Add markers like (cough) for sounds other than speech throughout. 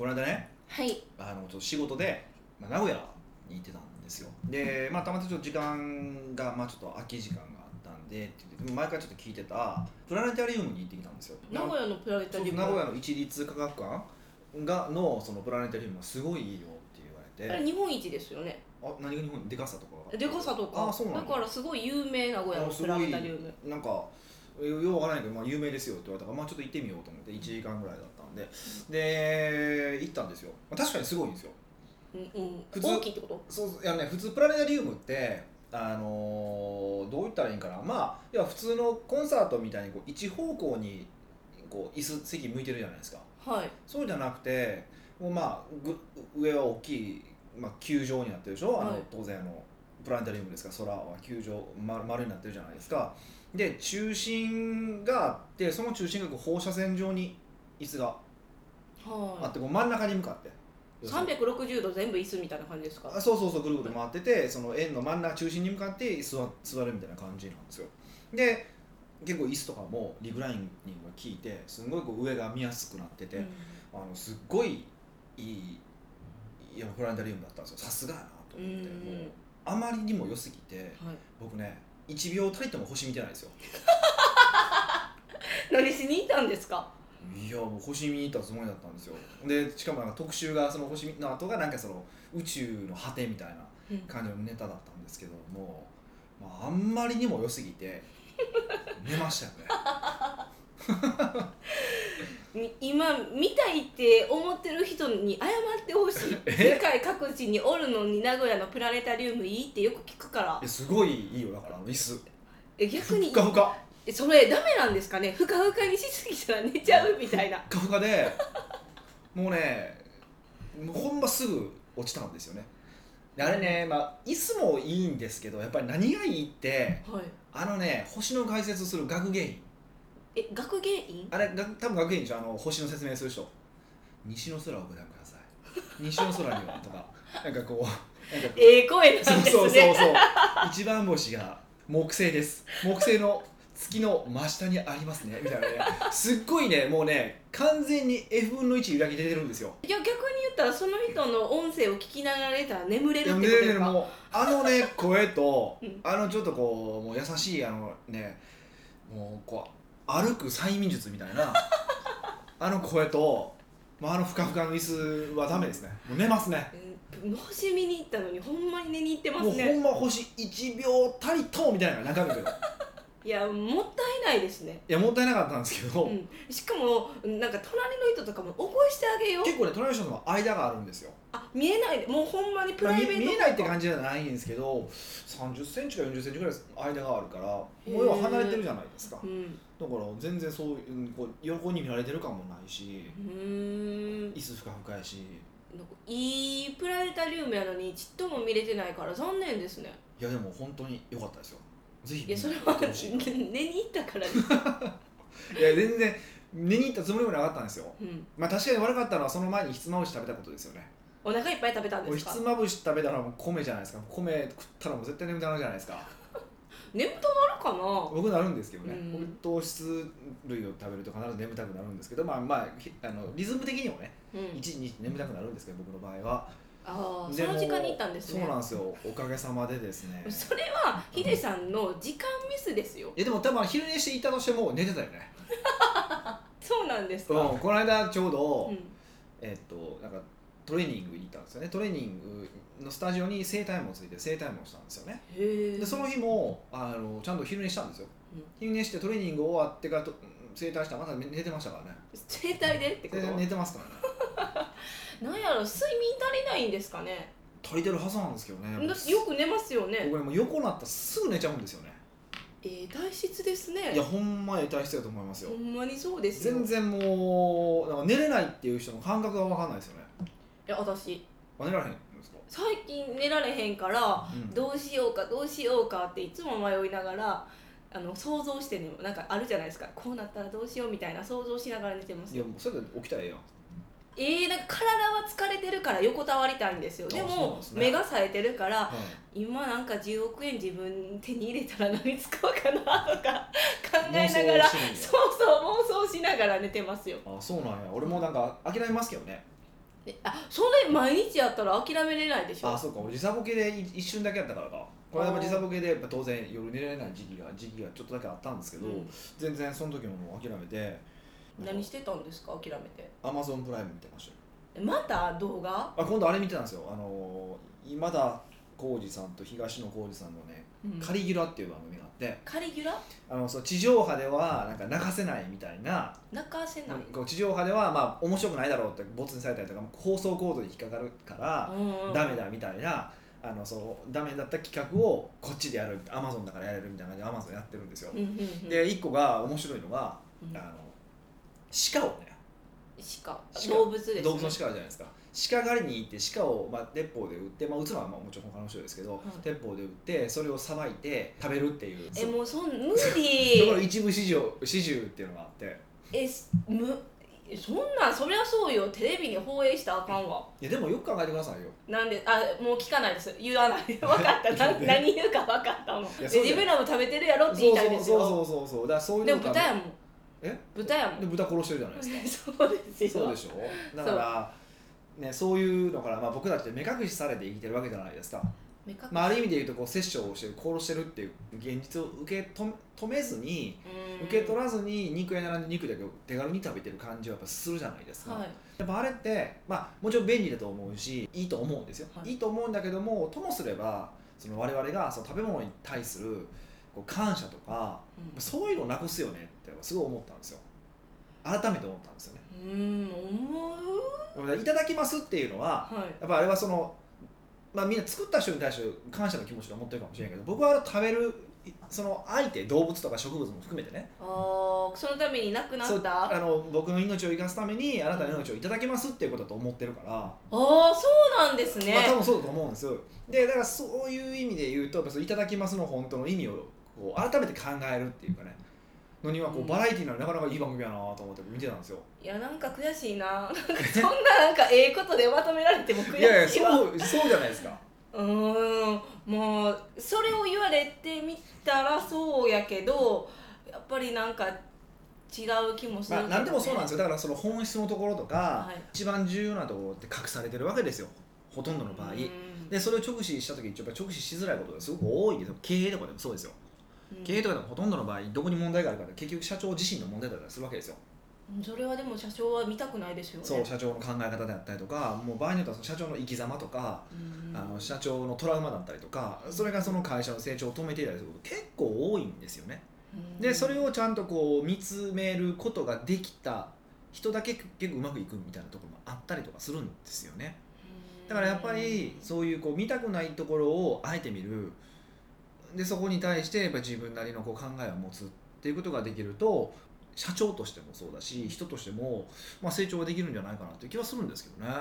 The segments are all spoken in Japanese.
この間ねはい。あのちょっと仕事で、まあ、名古屋に行ってたんですよ。で、まあ、たまたまちょっと時間が、まあ、ちょっと空き時間があったんで毎回ちょっと聞いてたプラネタリウムに行ってきたんですよ。名古屋のプラネタリウム？名古屋の一律科学館がのそのプラネタリウムがすごいいいよって言われて。あれ日本一ですよね。あ何が日本でかさとか？でかさとか。あそうなんだ。だからすごい有名名古屋のプラネタリウム。なんかようわからないけど、まあ、有名ですよって言われたから、まあ、ちょっと行ってみようと思って1時間ぐらいだったんでで行ったんですよ、まあ、確かにすごいんですよ。うんうん。普通大きいってこと？そういやね普通プラネタリウムってあのーどう言ったらいいんかな。まあ要は普通のコンサートみたいにこう一方向にこう椅子席向いてるじゃないですか。はい。そうじゃなくてもうまあぐ上は大きい、まあ、球状になってるでしょ？あの、はい。当然あのプラネタリウムですから空は球状丸丸になってるじゃないですか。で中心があってその中心がこう放射線状に椅子が。あはってこう真ん中に向かって。い360度全部椅子みたいな感じですか？あそうそうそうぐるぐる回っててその円の真ん中中心に向かって座座るみたいな感じなんですよ。で結構椅子とかもリクライニングが効いてすごいこう上が見やすくなってて、うん。あのすっごいいいいやプラネタリウムだったんですよ。さすがやなとう思って、ん。もうあまりにも良すぎてはい。僕ね1秒たりとも星見てないですよ。(laughs) 何しに行ったんですか？いやもう星見に行ったつもりだったんですよ。でしかもなんか特集がその星の後がなんかその宇宙の果てみたいなうん。感じのネタだったんですけども、まあ、あんまりにも良すぎて (laughs) 寝ましたよね。(laughs) み今見たいって思ってる人に謝ってほしい。(laughs) え？世界各地におるのに名古屋のプラネタリウムいいってよく聞くから。えすごいいいよ。だからあの椅子。え逆にふかふか。えそれダメなんですかね？ふかふかにしすぎたら寝ちゃうみたいな。ふかふかでもうねもうほんますぐ落ちたんですよね。であれね、まあ、椅子もいいんですけどやっぱり何がいいってはい。あのね星の解説する学芸員。え学芸員？あれが多分学芸員でしょ？あの星の説明する人。西の空をご覧ください。西の空にはとか。(laughs) なんかこうなんかこう。ええ声なんですね。そうそうそうそう。一番星が木星です。木星の月の真下にありますね。みたいなね。すっごいねもうね完全に F 分の1裏切れてるんですよ。いや逆に言ったらその人の音声を聞きながら寝たら眠れるってことですかもうあのね声と (laughs) うん。あのちょっとこうもう優しいあのねもうこう歩く催眠術みたいな (laughs) あの声と、まあ、あのふかふかの椅子はダメですね。もう寝ますね。うん星見に行ったのにほんまに寝に行ってまもうほすねんま星1秒たりともみたいなのが何回も言うけどいやもったいないですね。いやもったいなかったんですけど、うん、しかもなんか隣の人とかも起こしてあげよう。結構ね隣の人との間があるんですよ、あ見えない。もうほんまにプライベート見えないって感じじゃないんですけど3 0センチか4 0センチぐらい間があるからもう要は離れてるじゃないですか。だかうんら全然そうこう横に見られてる感もないしうーん。椅子ふかふかやし。なんかいいプラネタリウムやのにちっとも見れてないから残念ですね。いやでも本当に良かったですよぜひいやそれ見は寝に行ったからです、(laughs) いや全然寝に行ったつもりもなかったんですよ。うん、まあ確かに悪かったのはその前にひつまぶし食べたことですよね。お腹いっぱい食べたんですか？つまぶし食べたらもう米じゃないですか。米食ったらもう絶対眠たくなるじゃないですか。(laughs) 眠たなるかな？僕なるんですけどね、うん。僕糖質類を食べると必ず眠たくなるんですけどまあまあひあのリズム的にもねうん。一日眠たくなるんですけど僕の場合はああその時間に行ったんですね。そうなんですよ。おかげさまでですね。それはヒデさんの時間ミスですよ。えでも多分昼寝していたとしても寝てたよね、(laughs) そうなんですか、うん、この間ちょうど、うん。えっとなんかトレーニングに行ったんですよね。トレーニングのスタジオに整体もついて整体もしたんですよね。でその日もあのちゃんと昼寝したんですよ、うん。昼寝してトレーニング終わってからと整体したらまた寝てましたからね。整体でってこと？寝てますからねなんやろ睡眠足りないんですかね？足りてるはずなんですけどねよく寝ますよね。僕ねもう横なったらすぐ寝ちゃうんですよね。ええ体質ですね。いやほんまええ体質だと思いますよ。ほんまにそうですよ。全然もうなんか寝れないっていう人の感覚が分かんないですよね。いや私。あ寝られへんんですか、最近寝られへんからうん。どうしようかどうしようかっていつも迷いながらあの想像してねなんかあるじゃないですか。こうなったらどうしようみたいな想像しながら寝てますいやもうそれで起きたらええやんえー、なんか体は疲れてるから横たわりたいんですよ。でもね。目が冴えてるからはい。今なんか10億円自分手に入れたら何使おうかなとか (laughs) 考えながらそうそう妄想しながら寝てますよ。あそうなんや。俺もなんか諦めますけどね。えあそれ毎日やったら諦めれないでしょ？あそうか。俺時差ボケでい一瞬だけやったからか。これは時差ボケで当然夜寝れない時期が時期がちょっとだけあったんですけど、うん。全然その時ももう諦めて何してたんですか？諦めて。アマゾンプライム見てましたよ。えまた動画、あ今度あれ見てたんですよ。あの今田耕司さんと東野耕司さんのねうん「カリギュラ」っていう番組があって。カリギュラ？あのそう地上波ではなんか泣かせないみたいな。泣かせない、こう地上波ではまあ面白くないだろうってボツにされたりとか放送コードに引っかかるからダメだみたいな。あのそうダメだった企画をこっちでやる。アマゾンだからやれるみたいな感じでアマゾンやってるんですよ。で一個が面白いのがうん。あの鹿をね。鹿。鹿。動物です、ね、動物の鹿あるじゃないですか。鹿狩りに行って鹿を、まあ、鉄砲で撃って、まあ、撃つのはまあもちろん他の人ですけど、はい。鉄砲で撃ってそれをさばいて食べるっていう。えもうそん無そこの理 (laughs) 一部始終始終っていうのがあって。えすむそんなんそりゃそうよ。テレビに放映したらあかんわ。いやでもよく考えてくださいよ。なんであもう聞かないです。言わない。(laughs) 分かった。なね何言うか分かったもん自分らも食べてるやろって言いたいですよ。そうそうそうそうだからそういうでのも豚やもんえ？豚やもん。で豚殺してるじゃないですか。(laughs) そうですよ。そうでしょ？だからね、そういうのから、まあ、僕たちって目隠しされて生きてるわけじゃないですか、目隠し。まあ、ある意味で言うとこう殺生をして殺してるっていう現実を受け止止めずにうん。受け取らずに肉屋並んで肉だけを手軽に食べてる感じはやっぱするじゃないですか、はい。やっぱあれって、まあ、もちろん便利だと思うしいいと思うんですよ、はい。い、いと思うんだけどもともすればその我々がその食べ物に対するこう感謝とかうん。そういうのをなくすよねってすごい思ったんですよ。改めて思ったんですよね。うん思う？いただきますっていうのははい。やっぱあれはその、まあ、みんな作った人に対して感謝の気持ちで思ってるかもしれないけど僕は食べるその相手動物とか植物も含めてね。そのために亡くなった？ああの僕の命を生かすためにあなたの命をいただきますっていうことだと思ってるから、あーそうなんですね、まあ、多分そうだと思うんですよ。でだからそういう意味で言うといただきますの本当の意味をこう改めて考えるっていうかねのにはこううん。バラエティーななかなかいい番組やなと思って見てたんですよいやなんか悔しいな。(laughs) なんかそんななんかええことでまとめられても悔しいいやいやわそうそうじゃないですか。うーん。もうそれを言われてみたらそうやけどやっぱりなんか違う気もするまあ何でもそうなんですよ、よだからその本質のところとか、はい。一番重要なところって隠されてるわけですよ。ほとんどの場合、うん。でそれを直視した時にやっぱ直視しづらいことがすごく多いんですよ。経営とかでもそうですよ。うん経営とかでもほとんどの場合どこに問題があるかって結局社長自身の問題だったりするわけですよ。それはでも社長は見たくないですよね。そう社長の考え方であったりとかもう場合によってはその社長の生き様とか、うん。あの社長のトラウマだったりとかそれがその会社の成長を止めていたりすること結構多いんですよね。うん。でそれをちゃんとこう見つめることができた人だけ結構うまくいくみたいなところもあったりとかするんですよね。だからやっぱりそういうこう見たくないところをあえて見るでそこに対してやっぱ自分なりのこう考えを持つっていうことができると社長としてもそうだし人としても、まあ、成長ができるんじゃないかなという気はするんですけどね。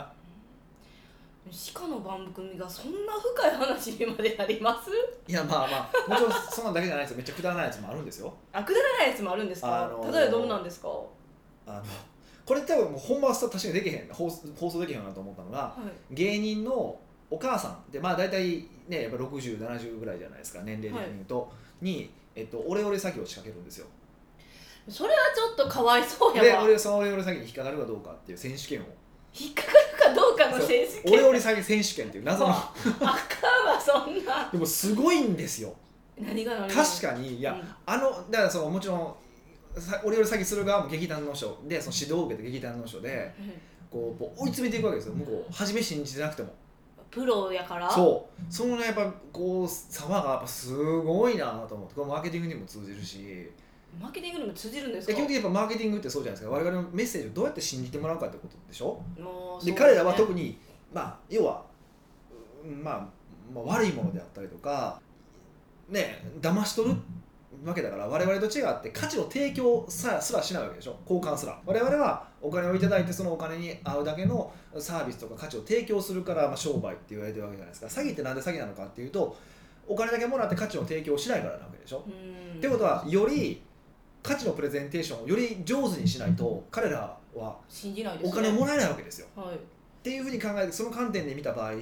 鹿の番組がそんな深い話にまでなります？いやまあまあもちろんそんなんだけじゃないですよ。めっちゃくだらないやつもあるんですよ。あくだらないやつもあるんですか、あのー例えばどうなんですか、はあのこれ多分もう本番は確かにできへん放送できへんなと思ったのがい、芸人のお母さんでまあ大体ねやっぱ6070ぐらいじゃないですか年齢的に言うと、に、えっと、オレオレ詐欺を仕掛けるんですよ。それはちょっとかわいそうでやわ。俺そのオレオレ詐欺に引っかかるかどうかっていう選手権を。引っかかるかどうかの選手権？オレオレ詐欺選手権っていう謎のあかんわそんな。(laughs) でもすごいんですよ。何が確かにいや、うん。あのだからそのもちろんさオレオレ詐欺する側も劇団の人。でその指導を受けて劇団の人でこうこう追い詰めていくわけですよ。向こう初め信じてなくてもプロやから？そう。そのねやっぱこう様がやっぱすごいなと思って。これマーケティングにも通じるし。マーケティングにも通じるんですか？で基本的にやっぱマーケティングってそうじゃないですか。我々のメッセージをどうやって信じてもらうかってことでしょでもうそう彼らは特にまあ要は、うんまあ、まあ悪いものであったりとかね騙し取るわけだから我々と違って価値の提供さすらしないわけでしょ。交換すら。我々はお金をいただいてそのお金に合うだけのサービスとか価値を提供するから、まあ、商売って言われてるわけじゃないですか。詐欺ってなんで詐欺なのかっていうとお金だけもらって価値の提供をしないからなわけでしょ。うん。ってことはより価値のプレゼンテーションをより上手にしないと彼らは信じないですお金をもらえないわけですよ。はい。っていうふうに考えてその観点で見た場合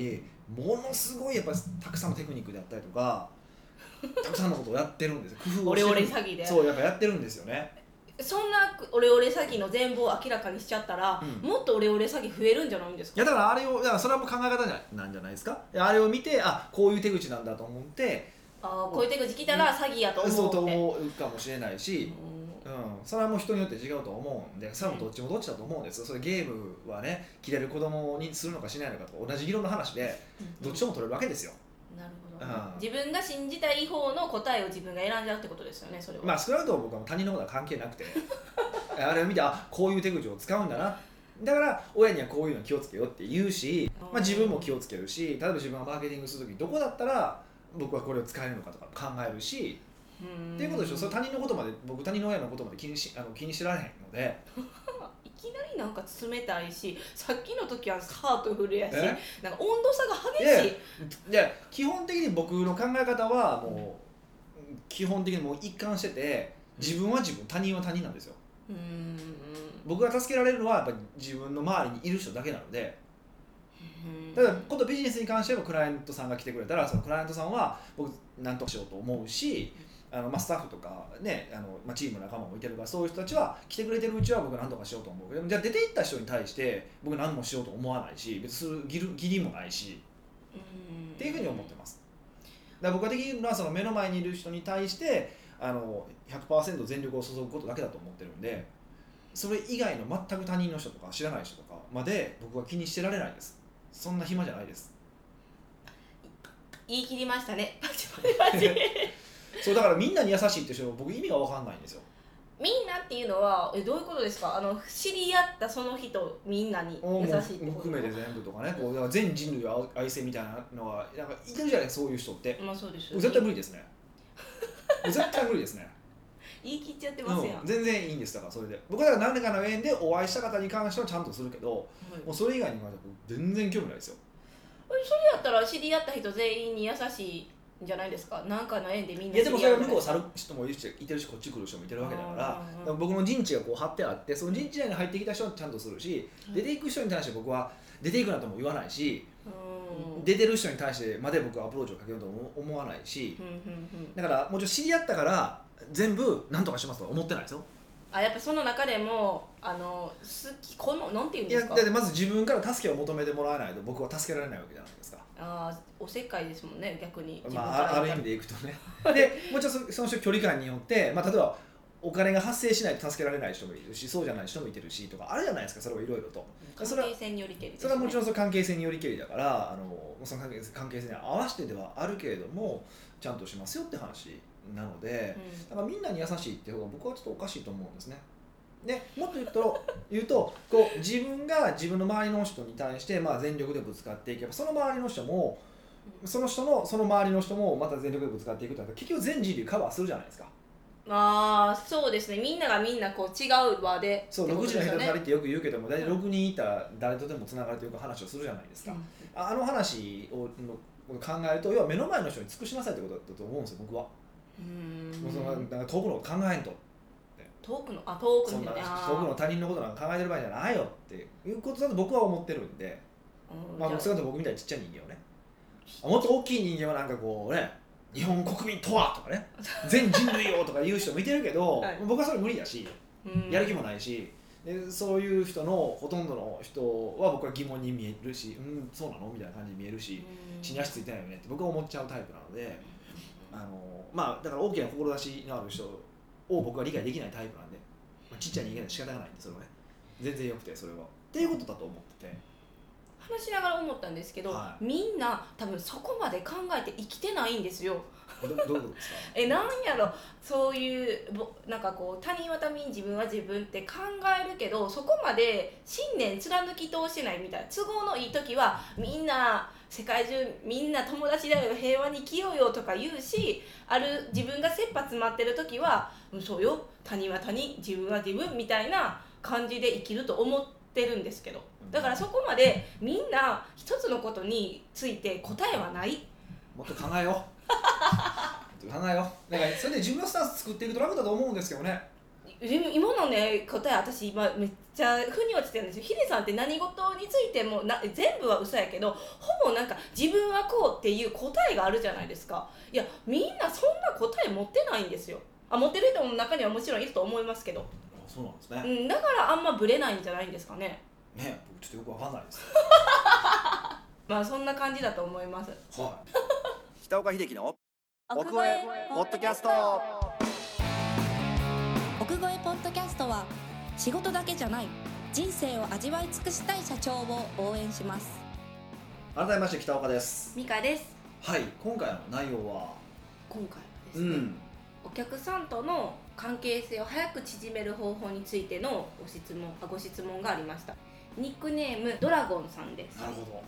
ものすごいやっぱたくさんのテクニックであったりとかたくさんのことをやってるんですよ。工夫をしてそうやっぱやってるんですよねそんなオレオレ詐欺の全貌を明らかにしちゃったら、うん。もっとオレオレ詐欺増えるんじゃないんですか？いやだからあれをだからそれはもう考え方じゃなんじゃないですか？あれを見てあこういう手口なんだと思ってあーこういう手口来たら詐欺やと思うそうと思うかもしれないし、ううん、それはもう人によって違うと思うんでそれはもうどっちもどっちだと思うんですそれゲームはね切れる子供にするのかしないのかと同じ議論の話でん。どっちとも取れるわけですよなるほど、うん。自分が信じたい方の答えを自分が選んじゃうってことですよねそれは、まあ少なくとも僕は他人のことは関係なくて (laughs) あれを見てあこういう手口を使うんだな。だから親にはこういうの気をつけようって言うし、まあ、自分も気をつけるし例えば自分がマーケティングする時どこだったら僕はこれを使えるのかとか考えるしうん。っていうことでしょ。それ他人のことまで僕他人の親のことまで気にしあの気にしてられへんので。いきなりなんか冷たいしさっきの時はハートフルやしえ？なんか温度差が激い。やしいで基本的に僕の考え方はもう基本的にもう一貫してて自分は自分他人は他人なんですよ。うん。僕が助けられるのはやっぱり自分の周りにいる人だけなので。うんただ今度ビジネスに関してはクライアントさんが来てくれたらそのクライアントさんは僕何とかしようと思うしあの、まあ、スタッフとか、ねあのまあ、チーム仲間もいてるからそういう人たちは来てくれてるうちは僕何とかしようと思う。けどじゃあ出て行った人に対して僕何もしようと思わないし別にする義理もないしっていうふうに思ってます。だから僕ができるのはその目の前にいる人に対してあの100%全力を注ぐことだけだと思ってるんでそれ以外の全く他人の人とか知らない人とかまで僕は気にしてられないです。そんな暇じゃないです。言い切りましたね。パチパチパチ。そうだからみんなに優しいって人僕意味が分かんないんですよ。みんなっていうのはえどういうことですか？あの知り合ったその人みんなに優しいってこと？含めて全部とかねこうだから全人類を愛せみたいなのはなんかいてるじゃないそういう人って。まあそうですよね。絶対無理ですね。絶対無理ですね。(laughs) 言い切っちゃってますやん、うん、全然いいんですだからそれで。僕はだから何らかの縁でお会いした方に関してはちゃんとするけどもはい、うそれ以外に関しては僕全然興味ないですよ。それやったら知り合った人全員に優しいんじゃないですか。なんかの縁でみんないやでもそれは向こうう去る人もいるしいてるしこっち来る人もいてるわけだからだから僕の陣地がこう張ってあってその陣地内に入ってきた人はちゃんとするし出ていく人に対して僕は出ていくなとも言わないしうん。出てる人に対してまで僕はアプローチをかけようとも思わないしうんうんうん。だからもちろん知り合ったから全部何とかしますとは思ってないですよ。あやっぱその中でもあの好きこのなんていうんいですか？やだってまず自分から助けを求めてもらえないと僕は助けられないわけじゃないですかあーおせっかいですもんね逆に。まあ、あある意味でいくとね。(laughs) でもちろんそその人距離感によって、まあ、例えばお金が発生しないと助けられない人もいるしそうじゃない人もいてるしとかあるじゃないですかそれはいろいろと。それは関係性によりけりですそれはもちろんんその関係性によりけりだからあのその関係関係性に合わせてではあるけれどもちゃんとしますよって話なので、だからみんなに優しいって方が僕はちょっとおかしいと思うんですね。でもっと言うと言うとこう自分が自分の周りの人に対して、まあ、全力でぶつかっていけばその周りの人もその人のその周りの人もまた全力でぶつかっていくと結局全人類カバーするじゃないですか。ああそうですねみんながみんなこう違う輪でそうってこ6時の人とですよね2人ってよく言うけども大体6人いたら誰とでもつながるというか話をするじゃないですか。ああの話をの考えると要は目の前の人に尽くしなさいってことだったと思うんですよ僕は。うんそのなんか遠くの考えんと遠くのあ遠くそんなのねあー。遠くの他人のことなんか考えてる場合じゃないよっていうことだと僕は思ってるんで、まあ、うんじゃあ。少なくとも僕みたいにちっちゃい人間をね。あもっと大きい人間はなんかこうね日本国民とはとかね (laughs) 全人類をとか言う人もいてるけど、はい。僕はそれ無理だしうん。やる気もないしでそういう人のほとんどの人は僕は疑問に見えるしうんそうなの？みたいな感じに見えるしうん。地に足ついてないよねって僕は思っちゃうタイプなのであのまあだから大きな志のある人を僕は理解できないタイプなんで、まあ、ちっちゃい人間で仕方がないんでそれはね。全然よくてそれは。っていうことだと思ってて。話しながら思ったんですけど、はみんな多分そこまで考えて生きてないんですよ。どどういうことですか？(laughs) えなんやろ。そういうぼなんかこう他人は他人自分は自分って考えるけどそこまで信念貫き通してないみたい。な都合のいい時はみんな世界中みんな友達だよ平和に生きようよとか言うしある自分が切羽詰まってる時はうんそうよ。他人は他人自分は自分みたいな感じで生きると思ってるんですけど。だからそこまでみんな一つのことについて答えはない。もっと考えよう。もっと考えよう。だからそれで自分のスタンス作っていくと楽だと思うんですけどね。でも今のね答え私今めっちゃ腑に落ちてるんですよ。ヒデさんって何事についてもな全部は嘘やけどほぼなんか自分はこうっていう答えがあるじゃないですか。いやみんなそんな答え持ってないんですよあ持ってる人も中にはもちろんいると思いますけど。そうなんですね、うん、だからあんまブレないんじゃないんですかね。ね僕ちょっとよくわかんないです (laughs) まあそんな感じだと思います。はい。北岡秀樹の奥越えポッドキャスト。奥越えポッドキャストは仕事だけじゃない人生を味わい尽くしたい社長を応援します。改めまして北岡です。ミカです。はい今回の内容は？今回はですね、うんお客さんとの関係性を早く縮める方法についてのご質問あご質問がありました。ニックネームドラゴンさんです。なるほ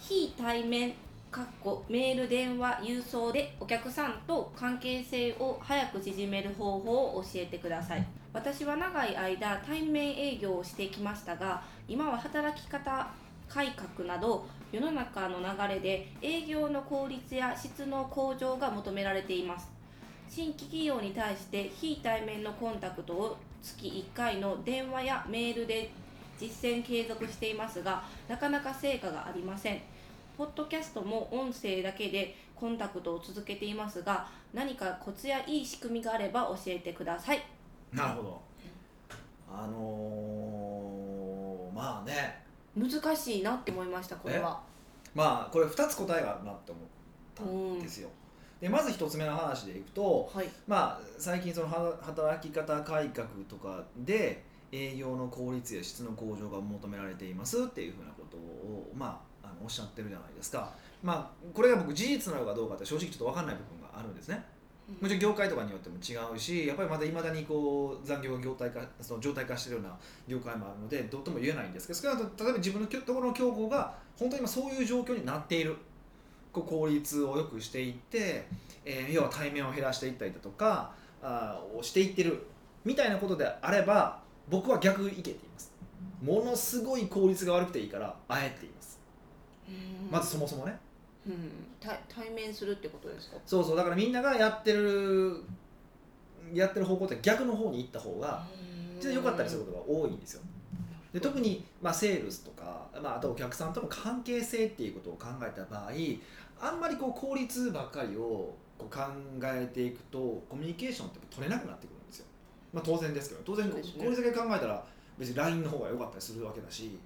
非対面かっこメール電話郵送でお客さんと関係性を早く縮める方法を教えてください。私は長い間対面営業をしてきましたが今は働き方改革など世の中の流れで営業の効率や質の向上が求められています新規企業に対して非対面のコンタクトを月1回の電話やメールで実践継続していますがなかなか成果がありません。ポッドキャストも音声だけでコンタクトを続けていますが何かコツやいい仕組みがあれば教えてください。どなるほど。あのー、まあね。難しいなって思いましたこれは。まあこれ2つ答えがあるなって思ったんですよ、でまず1つ目の話でいくとはい。まあ最近そのは働き方改革とかで営業の効率や質の向上が求められていますっていうふうなことをまああのおっしゃってるじゃないですか。まあこれが僕事実なのかどうかって正直ちょっと分かんない部分があるんですね。もちろん業界とかによっても違うしやっぱりまだいまだにこう残業が業態化その状態化してるような業界もあるのでどうとも言えないんですけどそれは例えば自分のところの競合が本当に今そういう状況になっているこう効率を良くしていって、えー要は対面を減らしていったりだとかあーをしていってるみたいなことであれば僕は逆意見って言います。ものすごい効率が悪くていいからあえて言います。うん。まずそもそもね。うん。対対面するってことですか？そうそう。だからみんながやってるやってる方向って逆の方に行った方が実は良かったりすることが多いんですよ。で特に、まあ、セールスとか、まあ、あとお客さんとの関係性っていうことを考えた場合あんまりこう効率ばっかりをこう考えていくとコミュニケーションって取れなくなってくるんですよ、まあ、当然ですけど当然効率だけ考えたら別に LINE の方が良かったりするわけだし、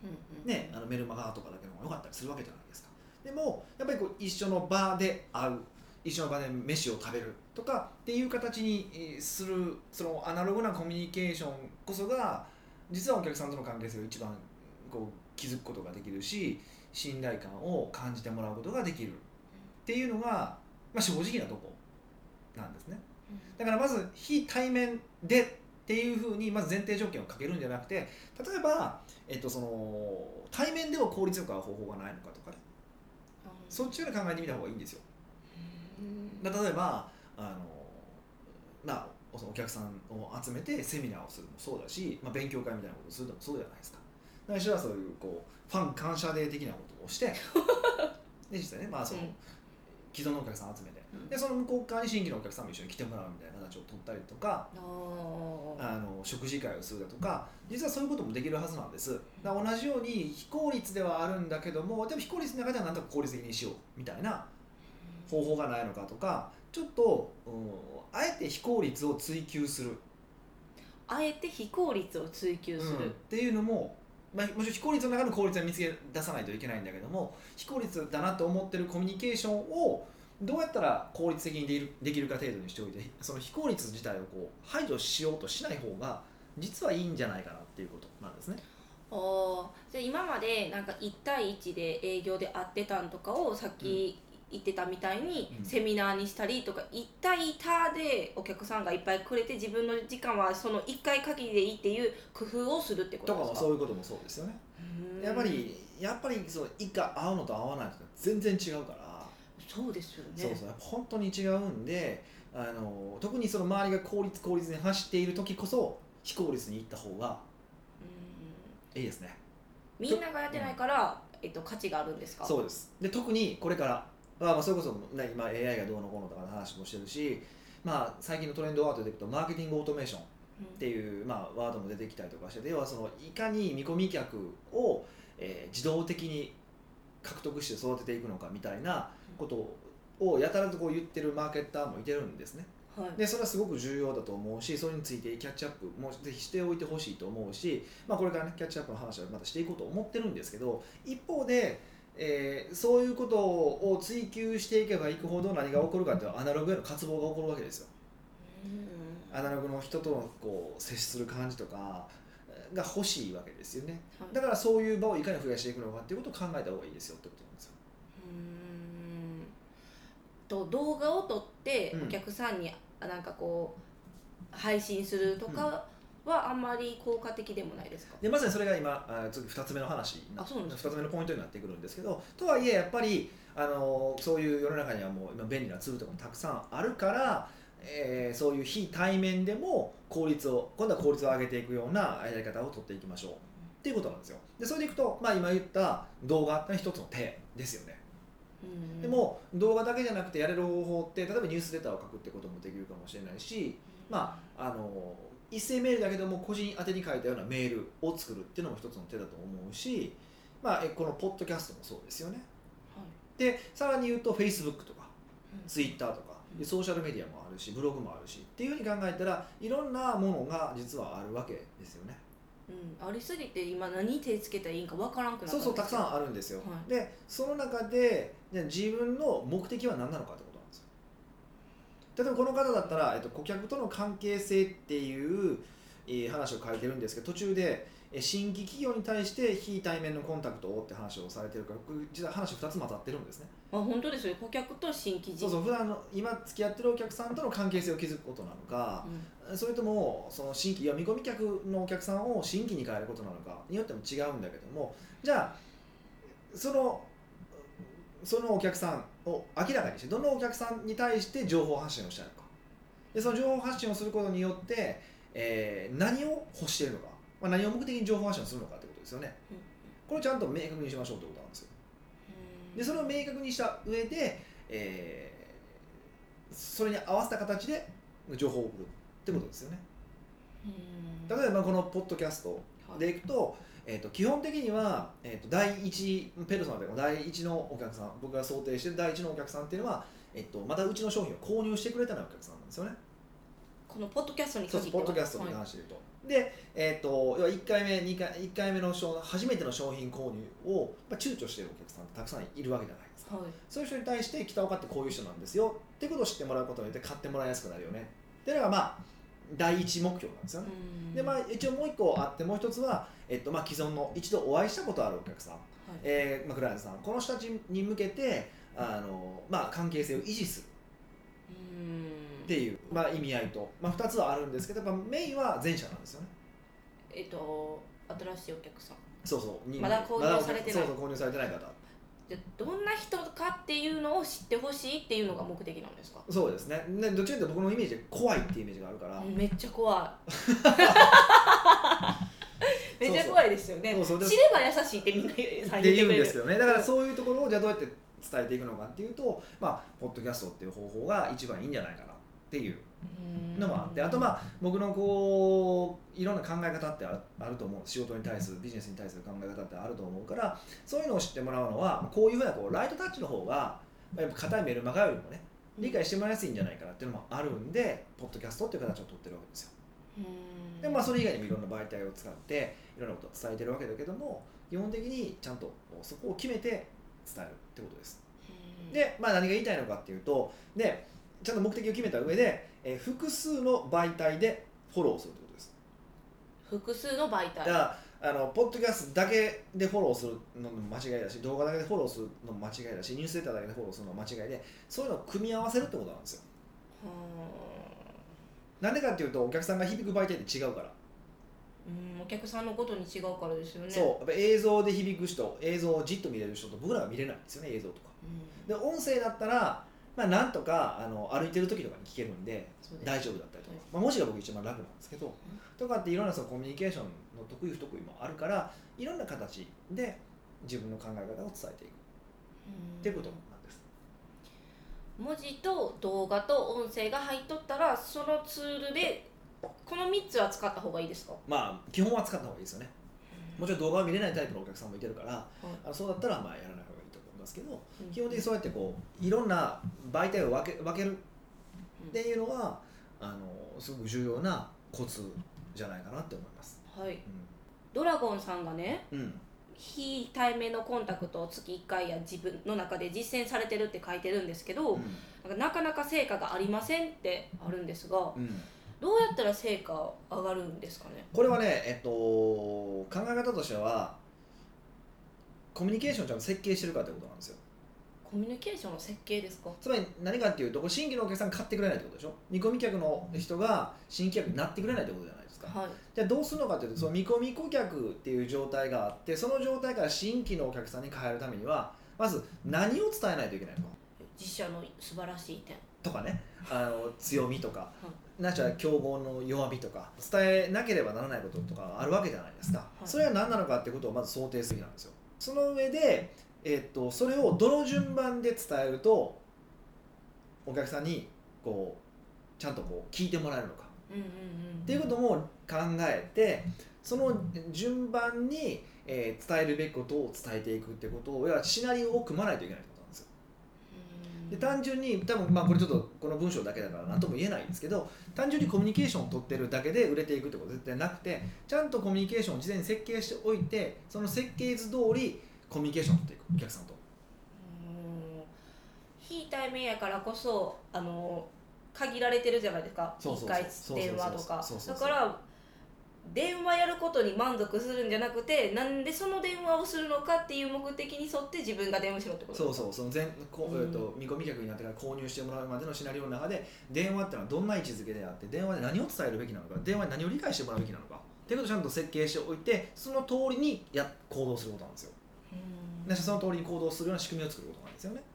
ね、あのメルマガとかだけの方が良かったりするわけじゃないですか。でもやっぱりこう一緒の場で会う一緒の場で飯を食べるとかっていう形にえーするそのアナログなコミュニケーションこそが実はお客さんとの関係性を一番こう気づくことができるし信頼感を感じてもらうことができるっていうのが、まあ、正直なとこなんですね。だからまず非対面でっていうふうにまず前提条件をかけるんじゃなくて例えば、えっと、その対面でも効率よく会う方法がないのかとかね。そっちから考えてみた方がいいんですよ。例えばあのまお客さんを集めてセミナーをするのもそうだし、まあ、勉強会みたいなことをするのもそうじゃないですか。最初はそういうこうファン感謝デー的なことをして (laughs) で実際ね、まあそのうん既存のお客さんを集めて。うん。でその向こう側に新規のお客さんも一緒に来てもらうみたいな形を取ったりとかあの食事会をするだとか実はそういうこともできるはずなんです。だ同じように非効率ではあるんだけどもでも非効率の中ではなんとか効率的にしようみたいな方法がないのかとかちょっと、うん、あえて非効率を追求する、あえて非効率を追求する、うん。っていうのも、まあ、もちろん非効率の中の効率は見つけ出さないといけないんだけども非効率だなと思ってるコミュニケーションをどうやったら効率的にできるできるか程度にしておいてその非効率自体をこう排除しようとしない方が実はいいんじゃないかなっていうことなんですね。あーじゃ今までなんか1対1で営業で会ってたんとかをさっき言ってたみたいにうん。セミナーにしたりとか1対多でお客さんがいっぱいくれて自分の時間はその1回限りでいいっていう工夫をするってこととかもですか？そういうこともそうですよね。うん。やっぱりやっぱりそう一回会うのと会わないのと全然違うから。そうですよね。そうそうやっぱ本当に違うんであの特にその周りが効率効率に走っている時こそ非効率に行った方がうん。いいですね。みんながやってないから、えっと、価値があるんですか？そうです。で特にこれから、まあ、まあそれこそ、ね、今 AI がどうのこうのとかの話もしてるし、まあ、最近のトレンドワードでいくとマーケティングオートメーションっていう、まあ、ワードも出てきたりとかして要はそのいかに見込み客を、えー自動的に獲得して育てていくのかみたいなことをやたらとこう言ってるマーケッターもいてるんですね。はいでそれはすごく重要だと思うしそれについてキャッチアップもぜひしておいてほしいと思うし、まあ、これからねキャッチアップの話はまたしていこうと思ってるんですけど一方で、えーそういうことを追求していけばいくほど何が起こるかっていうとアナログへの渇望が起こるわけですよ。うん。アナログの人とのこう接する感じとかが欲しいわけですよね。はい。だからそういう場をいかに増やしていくのかっていうことを考えた方がいいですよってことなんですよ。うん。と動画を撮ってうん。お客さんにあなんかこう配信するとかはあんまり効果的でもないですか、でまさにそれが今あ次2つ目の話あそうなんですか？2つ目のポイントになってくるんですけどとはいえやっぱりあのそういう世の中にはもう今便利なツールとかもたくさんあるから、えーそういう非対面でも効率を今度は効率を上げていくようなやり方を取っていきましょう。っていうことなんですよ。でそれでいくと、まあ、今言った動画って一つの手ですよね。うん。でも動画だけじゃなくてやれる方法って例えばニュースレターを書くってこともできるかもしれないしまあ、あの一斉メールだけども個人宛てに書いたようなメールを作るっていうのも一つの手だと思うし、まあ、えこのポッドキャストもそうですよね。はい。でさらに言うと Facebook とかうん。Twitter とかうんソーシャルメディアもあるしブログもあるしっていうふうに考えたらいろんなものが実はあるわけですよね。うん、ありすぎて今何手つけたらいいんかわからんくなったそうそうたくさんんあるんですよ、はい。でその中でで自分の目的は何なのかと例えばこの方だったら、えっと、顧客との関係性っていう、えー話を書いてるんですけど途中でえー新規企業に対して非対面のコンタクトをって話をされてるから実は話2つ混ざってるんですね。あ本当ですよ顧客と新規人。そうそう。普段の今付き合ってるお客さんとの関係性を築くことなのか、うん。それともその新規いや見込み客のお客さんを新規に変えることなのかによっても違うんだけどもじゃあそのそのお客さんを明らかにしてどのお客さんに対して情報発信をしたいのか。でその情報発信をすることによって、えー何を欲しているのか、まあ、何を目的に情報発信をするのかってことですよね。うんこれをちゃんと明確にしましょうってことなんですよ。うん。でそれを明確にした上で、えーそれに合わせた形で情報を送るってことですよね。うん。例えばこのポッドキャストでいくと,、えー、と基本的には、えー、と第一ペルソナでも第一のお客さん僕が想定してる第一のお客さんっていうのは、えっとまたうちの商品を購入してくれたようなお客さんなんですよね。このポッドキャストにそうポッドキャストにはい関して言うと。で、えっと要は1回目2回一回目の商初めての商品購入を、まあ、躊躇しているお客さんたくさんいるわけじゃないですか。はいそういう人に対して北岡ってこういう人なんですよってことを知ってもらうことによって買ってもらいやすくなるよねっていうのがまあ第一目標なんですよね。うん。でまあ、一応もう一個あってもう一つは、えっとまあ、既存の一度お会いしたことあるお客さん、はい。えーまあ、クライアントさん。この人たちに向けてあの、まあ、関係性を維持する。うん。っていう、まあ、意味合いと、まあ、2つはあるんですけどやっぱメインは前者なんですよね。えっと新しいお客さん。そうそう。にまだ購入されてない。そうそう購入されてない方でどんな人かっていうのを知ってほしいっていうのが目的なんですか、そうですね。でどっちかというと僕のイメージで怖いっていうイメージがあるから、めっちゃ怖い。(laughs) めっちゃ怖いですよね。そうそう。で知れば優しいってみんなって言言うんですよねだからそういうところをじゃあどうやって伝えていくのかっていうと、まあ、ポッドキャストっていう方法が一番いいんじゃないかなっていうのもあってあとまあ僕のこういろんな考え方ってあるあると思う。仕事に対するビジネスに対する考え方ってあると思うからそういうのを知ってもらうのはこういうふうなこうライトタッチの方がやっぱ硬いメルマガよりもね理解してもらいやすいんじゃないかなっていうのもあるんでポッドキャストっていう形を取ってるわけですよ。うんでまあそれ以外にもいろんな媒体を使っていろんなことを伝えてるわけだけども基本的にちゃんとそこを決めて伝えるってことです。うんで、まあ、何が言いたいのかっていうとでちゃんと目的を決めた上で、えー複数の媒体でフォローするってことです。複数の媒体。だからあのポッドキャストだけでフォローするのも間違いだし動画だけでフォローするのも間違いだしニュースレターだけでフォローするのも間違いでそういうのを組み合わせるってことなんですよ。なんでかっていうとお客さんが響く媒体って違うから、うんお客さんのことに違うからですよね。そう。やっぱ映像で響く人映像をじっと見れる人と僕らは見れないんですよね映像とか。うん。で音声だったらまあなんとかあの歩いてる時とかに聞けるんで大丈夫だったりとか、まあ、文字が僕一番楽なんですけど、とかっていろんなそのコミュニケーションの得意不得意もあるからいろんな形で自分の考え方を伝えていく。っていうことなんです。文字と動画と音声が入っとったらそのツールでこの3つは使った方がいいですか、まあ基本は使った方がいいですよね。もちろん動画を見れないタイプのお客さんもいてるから、あのそうだったらまあやらない方がいいと思いますけど、基本的にそうやってこういろんな媒体を分け分ける。っていうのはあのすごく重要なコツじゃないかなって思います。はい。ドラゴンさんがねうん、うん非対面のコンタクトを月1回や自分の中で実践されてるって書いてるんですけど、なんかなかなか成果がありませんってあるんですがうん。どうやったら成果上がるんですかね？これはね、えっと、考え方としてはコミュニケーションをちゃんと設計してるかってことなんですよ。コミュニケーションの設計ですか？つまり何かっていうと新規のお客さんが買ってくれないってことでしょ？見込み客の人が新規客になってくれないってことじゃないですか。はい。じゃあどうするのかというとその見込み顧客っていう状態があってその状態から新規のお客さんに変えるためにはまず何を伝えないといけないのか？自社の素晴らしい点。とかね。あの強みとか、なしは競合の弱みとか。伝えなければならないこととかあるわけじゃないですか、い。それは何なのかってことをまず想定するべきなんですよその上で、えっとそれをどの順番で伝えるとお客さんにこうちゃんとこう聞いてもらえるのか。っていうことも考えてその順番に、えー伝えるべきことを伝えていくってことを要はシナリオを組まないといけないで単純に多分まあこれちょっとこの文章だけだから何とも言えないんですけど単純にコミュニケーションを取ってるだけで売れていくってことは絶対なくてちゃんとコミュニケーションを事前に設計しておいてその設計図通りコミュニケーションを取っていくお客さんと。うん。非対面やからこそあの限られてるじゃないですか。そうそうそう。一回電話とか。だから電話やることに満足するんじゃなくてなんでその電話をするのかっていう目的に沿って自分が電話しろってこと？そうそうその全こう、うん。えーと見込み客になってから購入してもらうまでのシナリオの中で電話ってのはどんな位置づけであって電話で何を伝えるべきなのか電話で何を理解してもらうべきなのかっていうことをちゃんと設計しておいてその通りにや行動することなんですよ。うん。でその通りに行動するような仕組みを作ることなんですよね。うん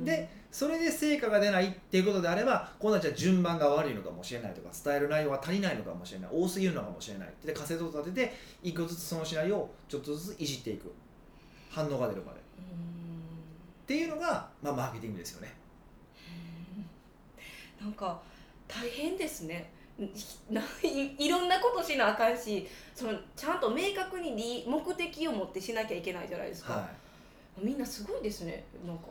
でそれで成果が出ないっていうことであれば今度はじゃあ順番が悪いのかもしれないとか伝える内容が足りないのかもしれない多すぎるのかもしれないで仮説を立てて一個ずつそのシナリオをちょっとずついじっていく。反応が出るまで。っうんていうのが、まあ、マーケティングですよね。なんか大変ですね。いないいろんなことしなあかんしそのちゃんと明確に理目的を持ってしなきゃいけないじゃないですか、はみんなすごいですね。なんか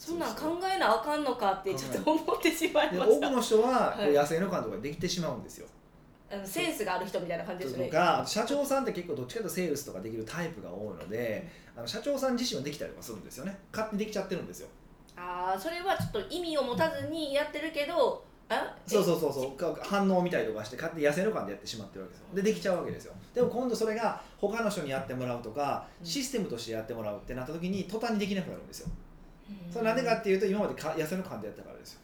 そんなん考えなあかんのかってちょっと思ってしまいました。多くの人はこはい。う野生の感とかできてしまうんですよ、あのセンスがある人みたいな感じですね。とか社長さんって結構どっちかという。とセールスとかできるタイプが多いのであの社長さん自身はできたりとかするんですよね勝手にできちゃってるんですよああそれはちょっと意味を持たずにやってるけどあそう。そう。そう。そう。か反応を見たりとかして勝手に野生の感でやってしまってるわけですよでできちゃう。わけですよでも今度それが他の人にやってもらう。とかう。んシステムとしてやってもらう。ってなった時に途端にできなくなるんですよう。んそれなんでかっていうと今までか野生の感でやったからですよ。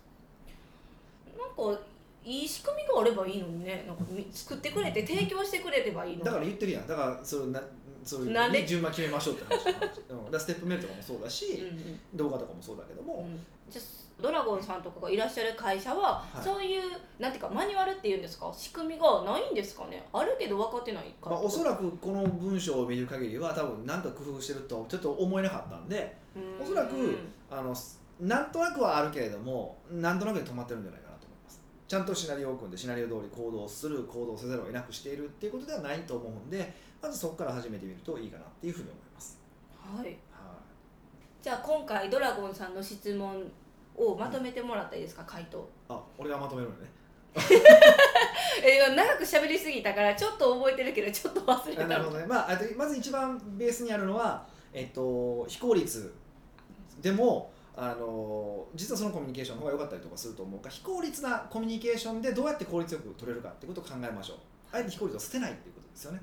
なんかいい仕組みがあればいいのにね。なんかみ作ってくれて提供してくれればいいのに。だから言ってるやん。だからそれなそういうなんで順番決めましょうって話。うん。だステップメールとかもそうだし、うんうん。動画とかもそうだけども、うん。じゃあドラゴンさんとかがいらっしゃる会社は、はい。そういうなんていうかマニュアルっていうんですか？仕組みがないんですかね？あるけど分かってないかまあ、おそらくこの文章を見る限りは多分何か工夫してるとちょっと思えなかったんでうん。おそらくあのなんとなくはあるけれどもなんとなくで止まってるんじゃないかなと思います。ちゃんとシナリオを組んでシナリオ通り行動する行動せざるを得なくしているっていうことではないと思うんでまずそこから始めてみるといいかなっていうふうに思います、はい。はい。じゃあ今回ドラゴンさんの質問をまとめてもらったらいいですか？回答。あ俺がまとめるのね。(laughs) え長く喋りすぎたからちょっと覚えてるけどちょっと忘れた。あなるほどね、まあ、まず一番ベースにあるのは、えっと、非効率でもあの実はそのコミュニケーションの方が良かったりとかすると思うから非効率なコミュニケーションでどうやって効率よく取れるかってことを考えましょう。あえて非効率を捨てないっていうことですよね。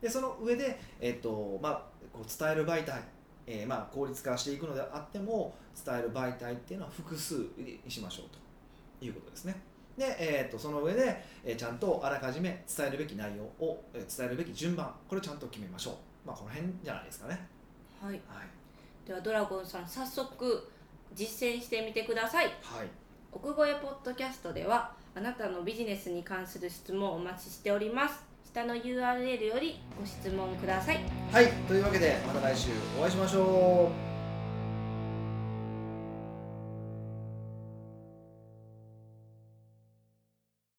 でその上で、えっとまあ、こう伝える媒体、えーまあ、効率化していくのであっても伝える媒体っていうのは複数にしましょうということですね。で、えー、とその上で、えーちゃんとあらかじめ伝えるべき内容を、えー伝えるべき順番これをちゃんと決めましょう。まあこの辺じゃないですかね。はい。はいではドラゴンさん早速実践してみてください。はい。奥越えポッドキャストではあなたのビジネスに関する質問をお待ちしております。下の URL よりご質問ください。はい。というわけでまた来週お会いしましょう